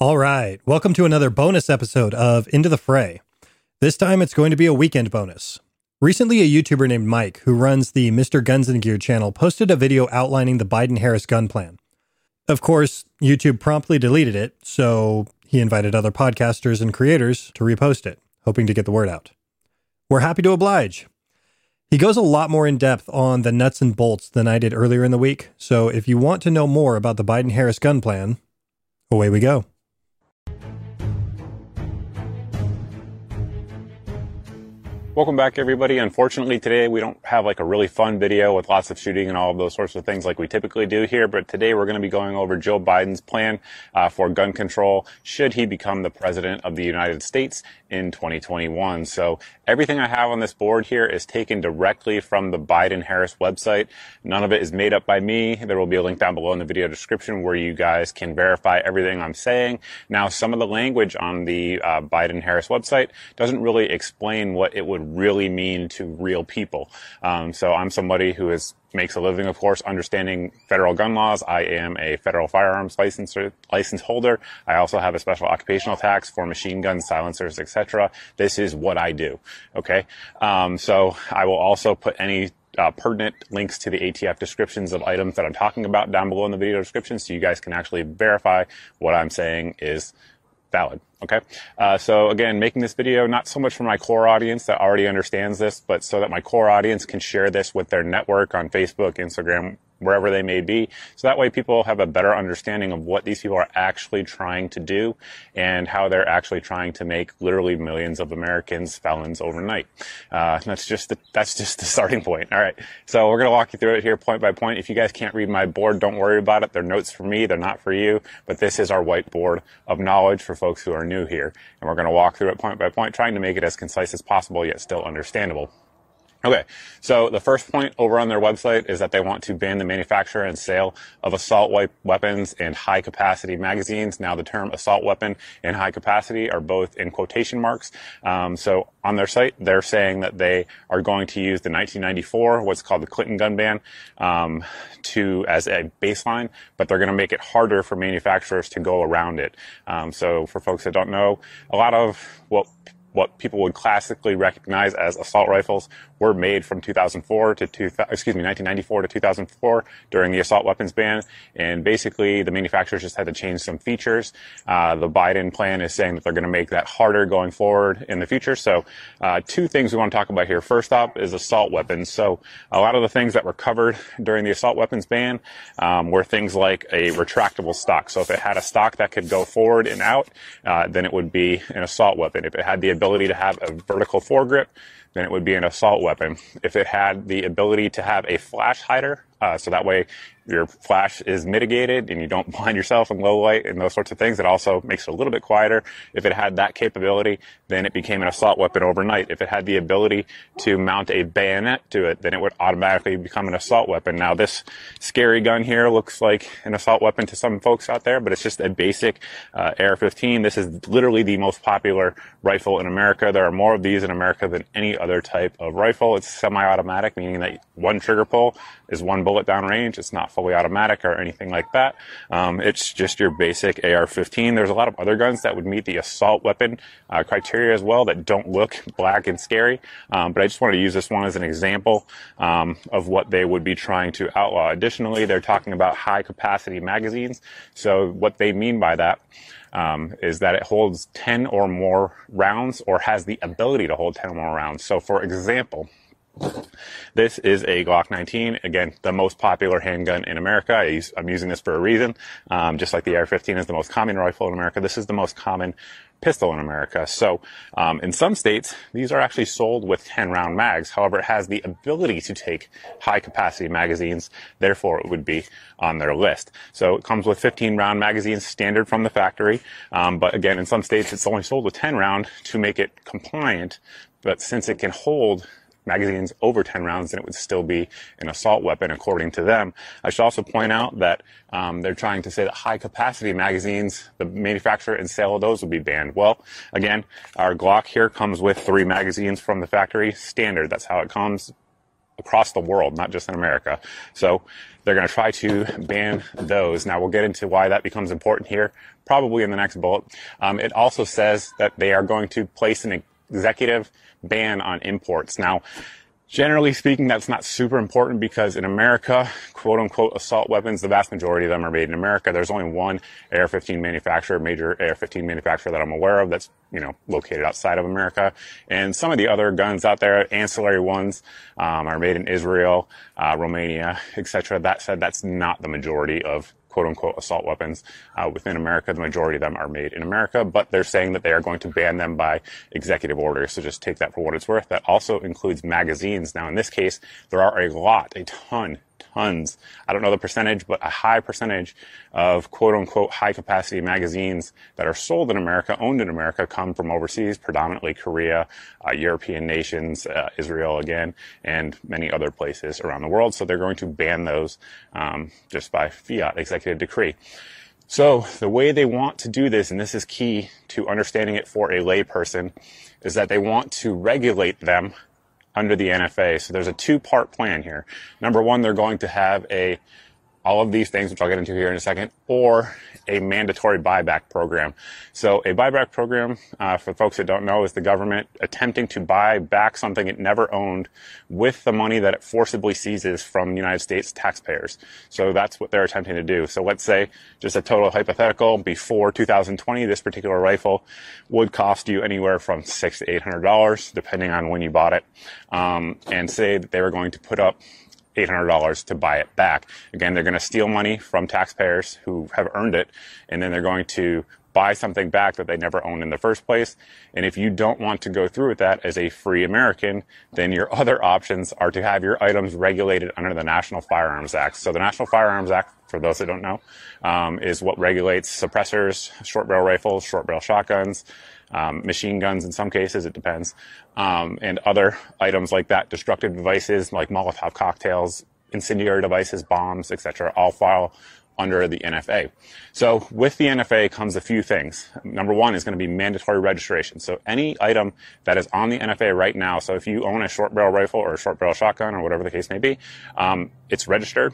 All right. Welcome to another bonus episode of Into the Fray. This time it's going to be a weekend bonus. Recently, a YouTuber named Mike, who runs the Mr. Guns and Gear channel, posted a video outlining the Biden Harris gun plan. Of course, YouTube promptly deleted it, so he invited other podcasters and creators to repost it, hoping to get the word out. We're happy to oblige. He goes a lot more in depth on the nuts and bolts than I did earlier in the week, so if you want to know more about the Biden Harris gun plan, away we go. Welcome back, everybody. Unfortunately, today we don't have like a really fun video with lots of shooting and all of those sorts of things like we typically do here. But today we're going to be going over Joe Biden's plan uh, for gun control should he become the president of the United States in 2021. So everything I have on this board here is taken directly from the Biden Harris website. None of it is made up by me. There will be a link down below in the video description where you guys can verify everything I'm saying. Now, some of the language on the uh, Biden Harris website doesn't really explain what it would really mean to real people. Um, so I'm somebody who is makes a living, of course, understanding federal gun laws. I am a federal firearms license license holder. I also have a special occupational tax for machine guns, silencers, etc. This is what I do. Okay, um, so I will also put any uh, pertinent links to the ATF descriptions of items that I'm talking about down below in the video description, so you guys can actually verify what I'm saying is valid. Okay. Uh, so again, making this video not so much for my core audience that already understands this, but so that my core audience can share this with their network on Facebook, Instagram, wherever they may be. So that way people have a better understanding of what these people are actually trying to do and how they're actually trying to make literally millions of Americans felons overnight. Uh, that's just the, that's just the starting point. All right. So we're going to walk you through it here point by point. If you guys can't read my board, don't worry about it. They're notes for me. They're not for you, but this is our whiteboard of knowledge for folks who are new here. And we're going to walk through it point by point, trying to make it as concise as possible, yet still understandable. Okay, so the first point over on their website is that they want to ban the manufacture and sale of assault weapons and high capacity magazines. Now, the term assault weapon and high capacity are both in quotation marks. Um, so on their site, they're saying that they are going to use the 1994, what's called the Clinton gun ban, um, to as a baseline, but they're going to make it harder for manufacturers to go around it. Um, so for folks that don't know, a lot of what what people would classically recognize as assault rifles were made from 2004 to excuse me 1994 to 2004 during the assault weapons ban, and basically the manufacturers just had to change some features. Uh, the Biden plan is saying that they're going to make that harder going forward in the future. So, uh, two things we want to talk about here. First up is assault weapons. So, a lot of the things that were covered during the assault weapons ban um, were things like a retractable stock. So, if it had a stock that could go forward and out, uh, then it would be an assault weapon. If it had the ability to have a vertical foregrip, then it would be an assault weapon. If it had the ability to have a flash hider, uh, so that way your flash is mitigated and you don't blind yourself in low light and those sorts of things. It also makes it a little bit quieter. If it had that capability, then it became an assault weapon overnight. If it had the ability to mount a bayonet to it, then it would automatically become an assault weapon. Now this scary gun here looks like an assault weapon to some folks out there, but it's just a basic uh, AR-15. This is literally the most popular rifle in America. There are more of these in America than any other type of rifle. It's semi-automatic, meaning that one trigger pull is one bullet down range. It's not fully automatic or anything like that. Um, it's just your basic AR-15. There's a lot of other guns that would meet the assault weapon uh, criteria as well that don't look black and scary. Um, but I just wanted to use this one as an example um, of what they would be trying to outlaw. Additionally, they're talking about high capacity magazines. So what they mean by that um, is that it holds 10 or more rounds or has the ability to hold 10 or more rounds. So for example, this is a Glock 19. Again, the most popular handgun in America. I am using this for a reason. Um, just like the AR-15 is the most common rifle in America, this is the most common pistol in America. So, um, in some states, these are actually sold with 10 round mags. However, it has the ability to take high capacity magazines. Therefore, it would be on their list. So it comes with 15 round magazines standard from the factory. Um, but again, in some states, it's only sold with 10 round to make it compliant. But since it can hold magazines over 10 rounds, then it would still be an assault weapon according to them. I should also point out that um, they're trying to say that high capacity magazines, the manufacturer and sale of those would be banned. Well, again, our Glock here comes with three magazines from the factory, standard. That's how it comes across the world, not just in America. So they're going to try to ban those. Now we'll get into why that becomes important here, probably in the next bullet. Um, it also says that they are going to place an executive ban on imports. Now, Generally speaking, that's not super important because in America, quote unquote, assault weapons, the vast majority of them are made in America. There's only one AR-15 manufacturer, major AR-15 manufacturer that I'm aware of that's, you know, located outside of America. And some of the other guns out there, ancillary ones, um, are made in Israel, uh, Romania, etc. That said, that's not the majority of quote unquote assault weapons uh, within America. The majority of them are made in America, but they're saying that they are going to ban them by executive order. So just take that for what it's worth. That also includes magazines. Now, in this case, there are a lot, a ton, tons. I don't know the percentage, but a high percentage of quote unquote high capacity magazines that are sold in America, owned in America, come from overseas, predominantly Korea, uh, European nations, uh, Israel again, and many other places around the world. So they're going to ban those um, just by fiat executive decree. So the way they want to do this, and this is key to understanding it for a layperson, is that they want to regulate them under the NFA. So there's a two part plan here. Number one, they're going to have a all of these things, which I'll get into here in a second, or a mandatory buyback program. So a buyback program, uh, for folks that don't know, is the government attempting to buy back something it never owned with the money that it forcibly seizes from United States taxpayers. So that's what they're attempting to do. So let's say, just a total hypothetical, before 2020, this particular rifle would cost you anywhere from six to eight hundred dollars, depending on when you bought it. Um, and say that they were going to put up $800 to buy it back. Again, they're going to steal money from taxpayers who have earned it, and then they're going to buy something back that they never owned in the first place. And if you don't want to go through with that as a free American, then your other options are to have your items regulated under the National Firearms Act. So the National Firearms Act, for those that don't know, um, is what regulates suppressors, short barrel rifles, short barrel shotguns, um, machine guns in some cases, it depends, um, and other items like that, destructive devices like Molotov cocktails, incendiary devices, bombs, etc., all fall under the NFA. So with the NFA comes a few things. Number one is going to be mandatory registration. So any item that is on the NFA right now, so if you own a short barrel rifle or a short barrel shotgun or whatever the case may be, um, it's registered.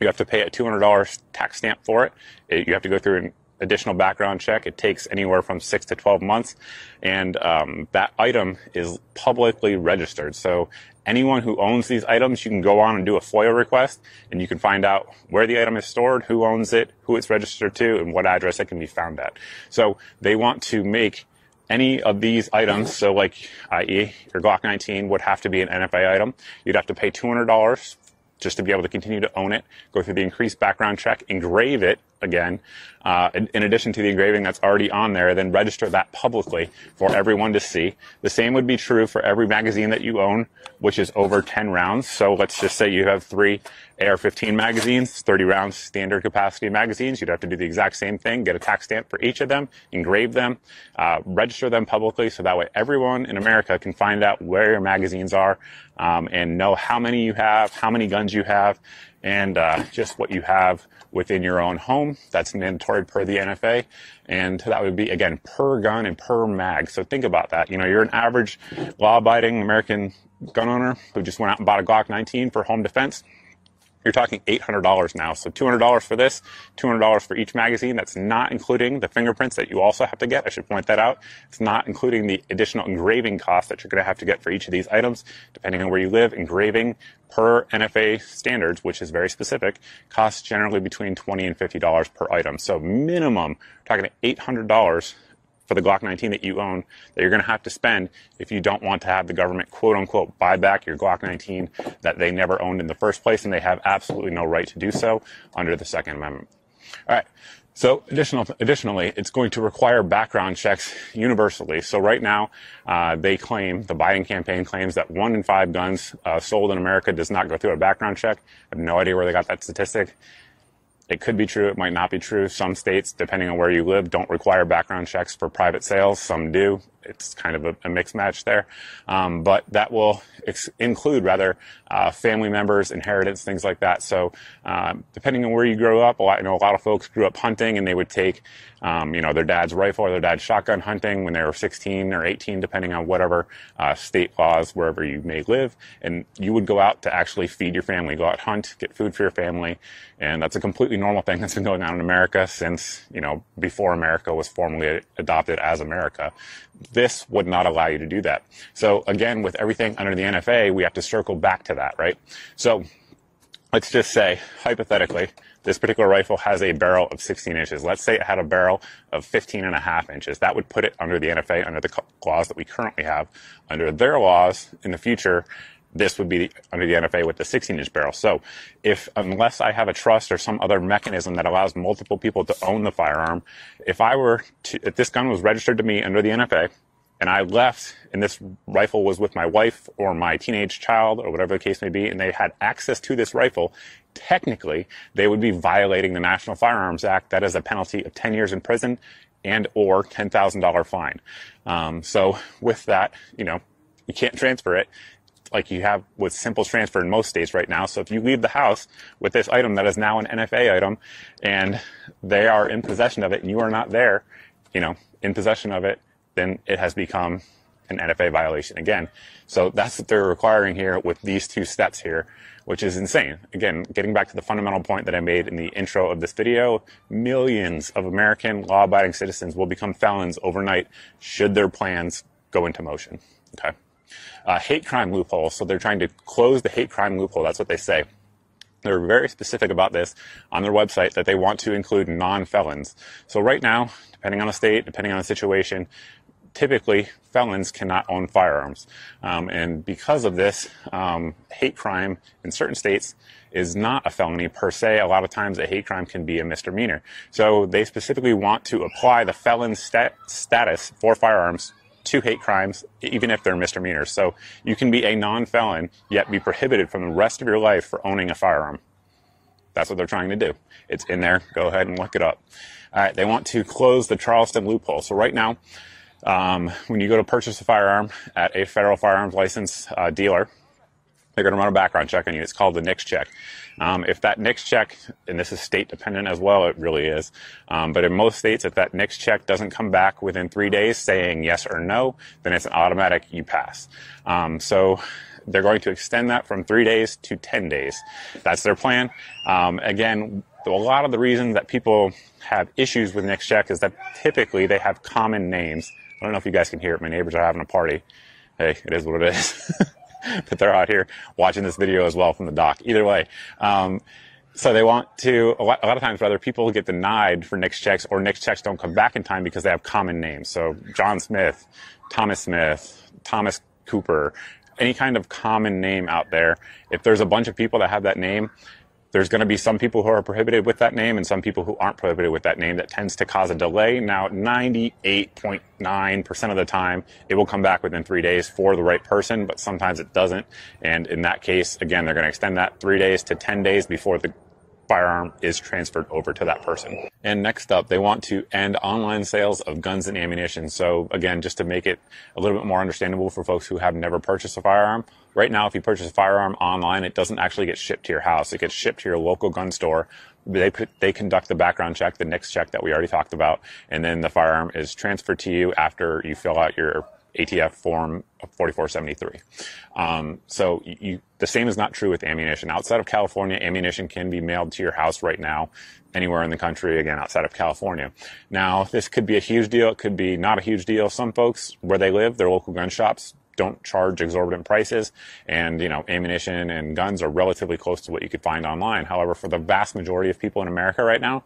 You have to pay a $200 tax stamp for it. it you have to go through an additional background check. It takes anywhere from six to 12 months. And um, that item is publicly registered. So anyone who owns these items, you can go on and do a FOIA request and you can find out where the item is stored, who owns it, who it's registered to, and what address it can be found at. So they want to make any of these items, so like, i.e., your Glock 19 would have to be an NFA item. You'd have to pay $200 just to be able to continue to own it, go through the increased background check, engrave it again, uh, in, addition to the engraving that's already on there, then register that publicly for everyone to see. The same would be true for every magazine that you own, which is over 10 rounds. So let's just say you have three AR-15 magazines, 30 rounds standard capacity magazines. You'd have to do the exact same thing, get a tax stamp for each of them, engrave them, uh, register them publicly, so that way everyone in America can find out where your magazines are um, and know how many you have, how many guns you have, and uh, just what you have within your own home. That's mandatory per the NFA. And that would be, again, per gun and per mag. So think about that. You know, you're an average law abiding American gun owner who just went out and bought a Glock 19 for home defense you're talking $800 now. So $200 for this, $200 for each magazine. That's not including the fingerprints that you also have to get. I should point that out. It's not including the additional engraving costs that you're going to have to get for each of these items, depending on where you live. Engraving per NFA standards, which is very specific, costs generally between 20 and $50 per item. So minimum, we're talking $800 for the Glock 19 that you own that you're going to have to spend if you don't want to have the government quote unquote buy back your Glock 19 that they never owned in the first place and they have absolutely no right to do so under the Second Amendment. All right. So additional, additionally, it's going to require background checks universally. So right now, uh, they claim, the Biden campaign claims that one in five guns uh, sold in America does not go through a background check. I have no idea where they got that statistic It could be true. It might not be true. Some states, depending on where you live, don't require background checks for private sales. Some do. It's kind of a, a mixed match there. Um, but that will ex- include rather uh, family members, inheritance, things like that. So um, depending on where you grow up, a lot, know, a lot of folks grew up hunting and they would take, um, you know, their dad's rifle or their dad's shotgun hunting when they were 16 or 18, depending on whatever uh, state laws wherever you may live. And you would go out to actually feed your family, go out hunt, get food for your family. And that's a completely normal thing that's been going on in America since, you know, before America was formally adopted as America. This would not allow you to do that. So again, with everything under the NFA, we have to circle back to that, right? So let's just say, hypothetically, this particular rifle has a barrel of 16 inches. Let's say it had a barrel of 15 and a half inches. That would put it under the NFA, under the laws that we currently have. Under their laws in the future, this would be under the NFA with the 16 inch barrel. So if, unless I have a trust or some other mechanism that allows multiple people to own the firearm, if I were to, if this gun was registered to me under the NFA, and I left and this rifle was with my wife or my teenage child or whatever the case may be, and they had access to this rifle, technically they would be violating the National Firearms Act. That is a penalty of 10 years in prison and or $10,000 fine. Um, so with that, you know, you can't transfer it like you have with simple transfer in most states right now. So if you leave the house with this item that is now an NFA item and they are in possession of it and you are not there, you know, in possession of it, then it has become an NFA violation again. So that's what they're requiring here with these two steps here, which is insane. Again, getting back to the fundamental point that I made in the intro of this video, millions of American law abiding citizens will become felons overnight should their plans go into motion. Okay. Uh, hate crime loophole. So they're trying to close the hate crime loophole. That's what they say. They're very specific about this on their website that they want to include non-felons. So right now, depending on the state, depending on the situation, typically felons cannot own firearms. Um, and because of this, um, hate crime in certain states is not a felony per se. A lot of times a hate crime can be a misdemeanor. So they specifically want to apply the felon stat- status for firearms to hate crimes, even if they're misdemeanors. So you can be a non-felon, yet be prohibited from the rest of your life for owning a firearm. That's what they're trying to do. It's in there. Go ahead and look it up. All right. They want to close the Charleston loophole. So right now, um, when you go to purchase a firearm at a federal firearms license uh, dealer, they're going to run a background check on you. It's called the NICS check. Um, if that NICS check, and this is state dependent as well, it really is. Um, but in most states, if that NICS check doesn't come back within three days saying yes or no, then it's an automatic you pass. Um, so they're going to extend that from three days to 10 days. That's their plan. Um, again, a lot of the reasons that people have issues with NICS check is that typically they have common names I don't know if you guys can hear it. My neighbors are having a party. Hey, it is what it is. but they're out here watching this video as well from the dock. Either way. Um, so they want to, a lot, a lot, of times rather, people get denied for NICS checks or NICS checks don't come back in time because they have common names. So John Smith, Thomas Smith, Thomas Cooper, any kind of common name out there. If there's a bunch of people that have that name, there's going to be some people who are prohibited with that name and some people who aren't prohibited with that name. That tends to cause a delay. Now, 98.9% of the time, it will come back within three days for the right person, but sometimes it doesn't. And in that case, again, they're going to extend that three days to 10 days before the firearm is transferred over to that person. And next up, they want to end online sales of guns and ammunition. So again, just to make it a little bit more understandable for folks who have never purchased a firearm, right now, if you purchase a firearm online, it doesn't actually get shipped to your house. It gets shipped to your local gun store. They put, they conduct the background check, the NICS check that we already talked about, and then the firearm is transferred to you after you fill out your ATF form 4473. Um, so you, the same is not true with ammunition. Outside of California, ammunition can be mailed to your house right now, anywhere in the country, again, outside of California. Now, this could be a huge deal. It could be not a huge deal. Some folks, where they live, their local gun shops don't charge exorbitant prices and you know ammunition and guns are relatively close to what you could find online however for the vast majority of people in america right now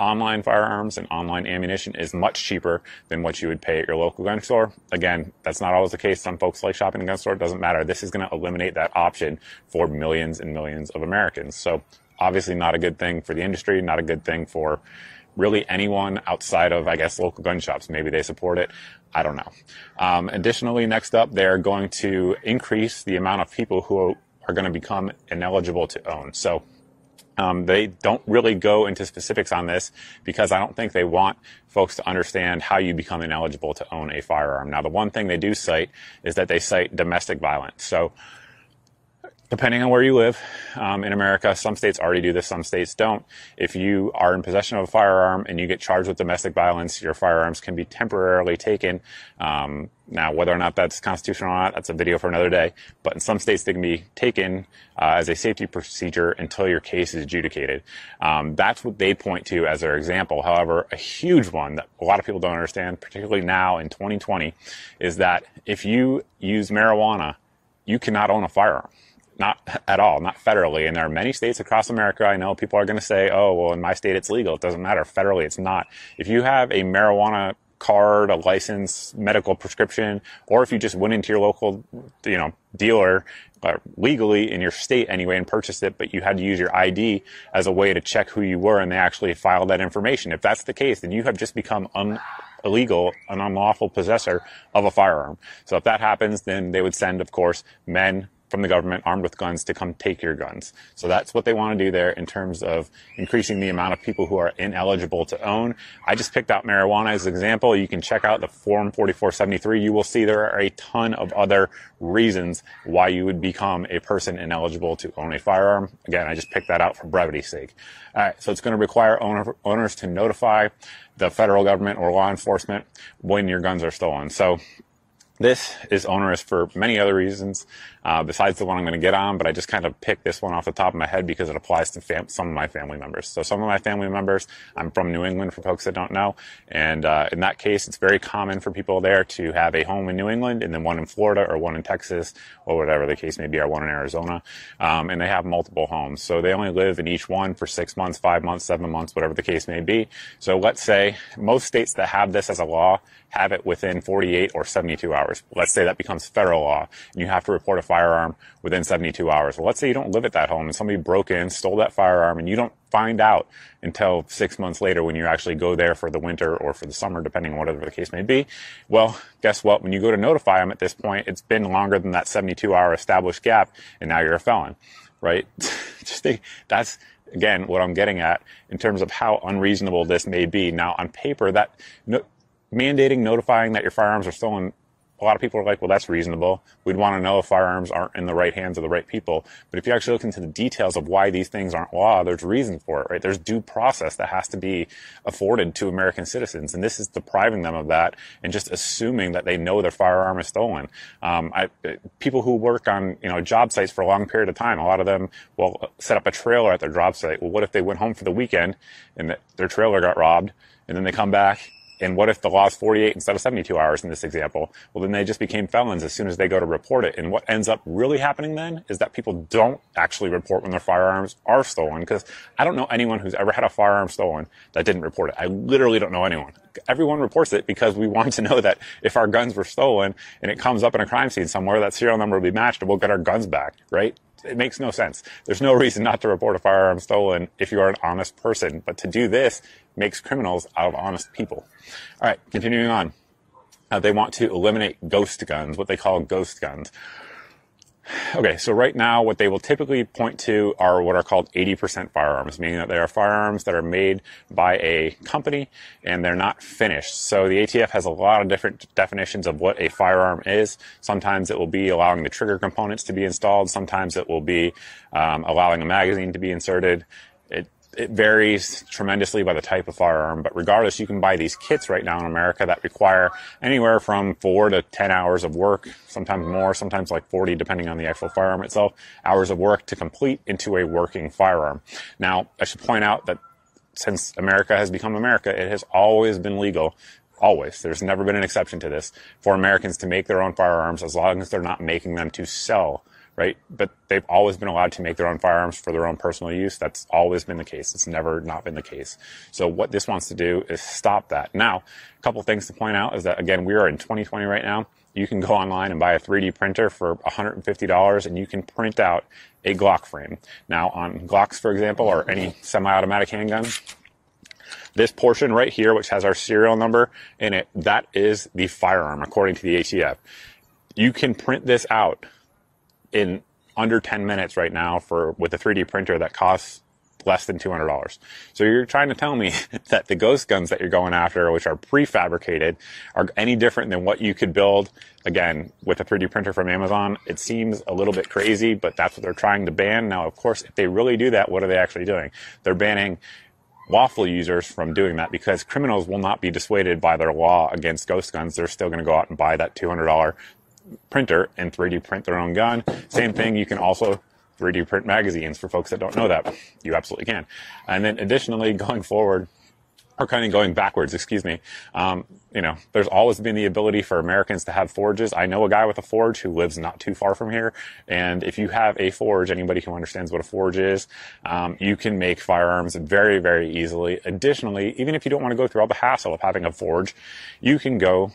online firearms and online ammunition is much cheaper than what you would pay at your local gun store. Again, that's not always the case. Some folks like shopping in a gun store. It doesn't matter. This is going to eliminate that option for millions and millions of Americans. So obviously not a good thing for the industry, not a good thing for really anyone outside of, I guess, local gun shops. Maybe they support it. I don't know. Um, additionally, next up, they're going to increase the amount of people who are going to become ineligible to own. So Um, they don't really go into specifics on this because I don't think they want folks to understand how you become ineligible to own a firearm. Now, the one thing they do cite is that they cite domestic violence. So depending on where you live um, in America, some states already do this, some states don't. If you are in possession of a firearm and you get charged with domestic violence, your firearms can be temporarily taken. Um, now, whether or not that's constitutional or not, that's a video for another day. But in some states, they can be taken uh, as a safety procedure until your case is adjudicated. Um, that's what they point to as their example. However, a huge one that a lot of people don't understand, particularly now in 2020, is that if you use marijuana, you cannot own a firearm not at all, not federally. And there are many states across America. I know people are going to say, oh, well, in my state it's legal. It doesn't matter. Federally, it's not. If you have a marijuana card, a license, medical prescription, or if you just went into your local, you know, dealer uh, legally in your state anyway and purchased it, but you had to use your ID as a way to check who you were and they actually filed that information. If that's the case, then you have just become un- illegal, an unlawful possessor of a firearm. So if that happens, then they would send, of course, men, from the government armed with guns to come take your guns. So that's what they want to do there in terms of increasing the amount of people who are ineligible to own. I just picked out marijuana as an example. You can check out the Form 4473. You will see there are a ton of other reasons why you would become a person ineligible to own a firearm. Again, I just picked that out for brevity's sake. All right, so it's going to require owner, owners to notify the federal government or law enforcement when your guns are stolen. So this is onerous for many other reasons uh, besides the one I'm going to get on, but I just kind of picked this one off the top of my head because it applies to fam- some of my family members. So some of my family members, I'm from New England for folks that don't know, and uh, in that case, it's very common for people there to have a home in New England and then one in Florida or one in Texas or whatever the case may be, or one in Arizona, um, and they have multiple homes. So they only live in each one for six months, five months, seven months, whatever the case may be. So let's say most states that have this as a law have it within 48 or 72 hours. Let's say that becomes federal law and you have to report a firearm within 72 hours. Well, let's say you don't live at that home and somebody broke in, stole that firearm and you don't find out until six months later when you actually go there for the winter or for the summer, depending on whatever the case may be. Well, guess what? When you go to notify them at this point, it's been longer than that 72 hour established gap and now you're a felon, right? Just think that's, again, what I'm getting at in terms of how unreasonable this may be. Now, on paper, that no, mandating notifying that your firearms are stolen a lot of people are like, well, that's reasonable. We'd want to know if firearms aren't in the right hands of the right people. But if you actually look into the details of why these things aren't law, there's reason for it, right? There's due process that has to be afforded to American citizens. And this is depriving them of that and just assuming that they know their firearm is stolen. Um, I, people who work on, you know, job sites for a long period of time, a lot of them will set up a trailer at their job site. Well, what if they went home for the weekend and their trailer got robbed and then they come back and what if the law is 48 instead of 72 hours in this example? Well, then they just became felons as soon as they go to report it. And what ends up really happening then is that people don't actually report when their firearms are stolen because I don't know anyone who's ever had a firearm stolen that didn't report it. I literally don't know anyone. Everyone reports it because we want to know that if our guns were stolen and it comes up in a crime scene somewhere, that serial number will be matched and we'll get our guns back, right? It makes no sense. There's no reason not to report a firearm stolen if you are an honest person. But to do this makes criminals out of honest people. All right, continuing on. Uh, they want to eliminate ghost guns, what they call ghost guns. Okay, so right now, what they will typically point to are what are called 80% firearms, meaning that they are firearms that are made by a company and they're not finished. So the ATF has a lot of different definitions of what a firearm is. Sometimes it will be allowing the trigger components to be installed. Sometimes it will be um, allowing a magazine to be inserted it varies tremendously by the type of firearm, but regardless, you can buy these kits right now in America that require anywhere from four to 10 hours of work, sometimes more, sometimes like 40, depending on the actual firearm itself, hours of work to complete into a working firearm. Now, I should point out that since America has become America, it has always been legal always. There's never been an exception to this for Americans to make their own firearms as long as they're not making them to sell right? But they've always been allowed to make their own firearms for their own personal use. That's always been the case. It's never not been the case. So what this wants to do is stop that. Now, a couple things to point out is that again, we are in 2020 right now. You can go online and buy a 3D printer for $150 and you can print out a Glock frame. Now on Glocks, for example, or any semi-automatic handgun, this portion right here, which has our serial number in it, that is the firearm according to the ATF. You can print this out in under 10 minutes right now for with a 3D printer that costs less than $200. So you're trying to tell me that the ghost guns that you're going after, which are prefabricated, are any different than what you could build again with a 3D printer from Amazon. It seems a little bit crazy, but that's what they're trying to ban. Now, of course, if they really do that, what are they actually doing? They're banning lawful users from doing that because criminals will not be dissuaded by their law against ghost guns. They're still going to go out and buy that $200 printer and 3D print their own gun. Same thing, you can also 3D print magazines for folks that don't know that. You absolutely can. And then additionally, going forward, or kind of going backwards, excuse me. Um, you know, there's always been the ability for Americans to have forges. I know a guy with a forge who lives not too far from here. And if you have a forge, anybody who understands what a forge is, um, you can make firearms very, very easily. Additionally, even if you don't want to go through all the hassle of having a forge, you can go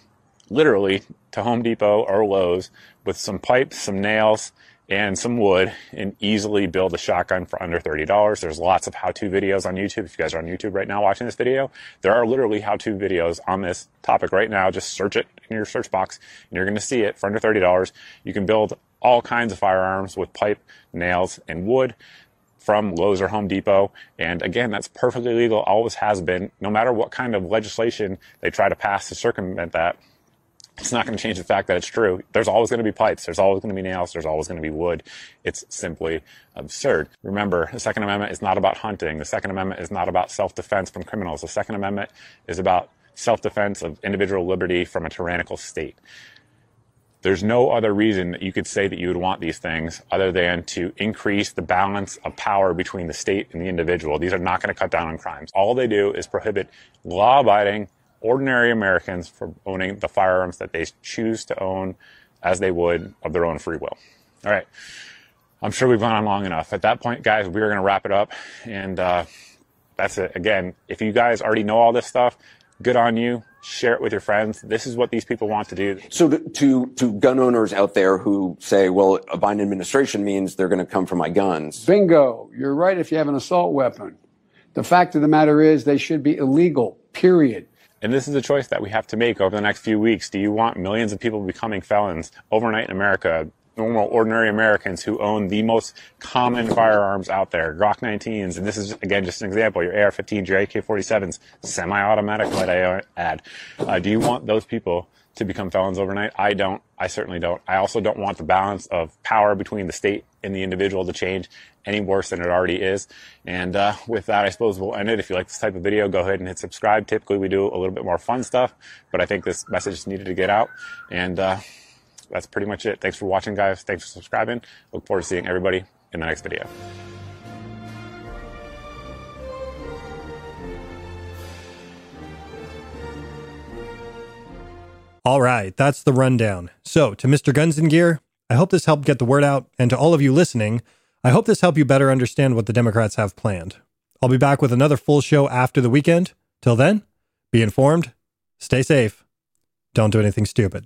literally to Home Depot or Lowe's with some pipes, some nails, and some wood and easily build a shotgun for under $30. There's lots of how-to videos on YouTube. If you guys are on YouTube right now watching this video, there are literally how-to videos on this topic right now. Just search it in your search box and you're going to see it for under $30. You can build all kinds of firearms with pipe, nails, and wood from Lowe's or Home Depot. And again, that's perfectly legal, always has been, no matter what kind of legislation they try to pass to circumvent that it's not going to change the fact that it's true. There's always going to be pipes. There's always going to be nails. There's always going to be wood. It's simply absurd. Remember, the Second Amendment is not about hunting. The Second Amendment is not about self-defense from criminals. The Second Amendment is about self-defense of individual liberty from a tyrannical state. There's no other reason that you could say that you would want these things other than to increase the balance of power between the state and the individual. These are not going to cut down on crimes. All they do is prohibit law abiding ordinary Americans for owning the firearms that they choose to own as they would of their own free will. All right. I'm sure we've gone on long enough. At that point, guys, we're going to wrap it up. And uh, that's it. Again, if you guys already know all this stuff, good on you. Share it with your friends. This is what these people want to do. So to, to, to gun owners out there who say, well, a Biden administration means they're going to come for my guns. Bingo. You're right if you have an assault weapon. The fact of the matter is they should be illegal, period. And this is a choice that we have to make over the next few weeks. Do you want millions of people becoming felons overnight in America? Normal, ordinary Americans who own the most common firearms out there, Glock 19s, and this is again just an example. Your AR-15s, your AK-47s, semi-automatic, might I add. Uh, do you want those people to become felons overnight? I don't. I certainly don't. I also don't want the balance of power between the state and the individual to change any worse than it already is. And uh, with that, I suppose we'll end it. If you like this type of video, go ahead and hit subscribe. Typically, we do a little bit more fun stuff, but I think this message needed to get out. And uh, that's pretty much it. Thanks for watching, guys. Thanks for subscribing. Look forward to seeing everybody in the next video. All right, that's the rundown. So, to Mr. Guns and Gear, I hope this helped get the word out, and to all of you listening, I hope this helped you better understand what the Democrats have planned. I'll be back with another full show after the weekend. Till then, be informed, stay safe, don't do anything stupid.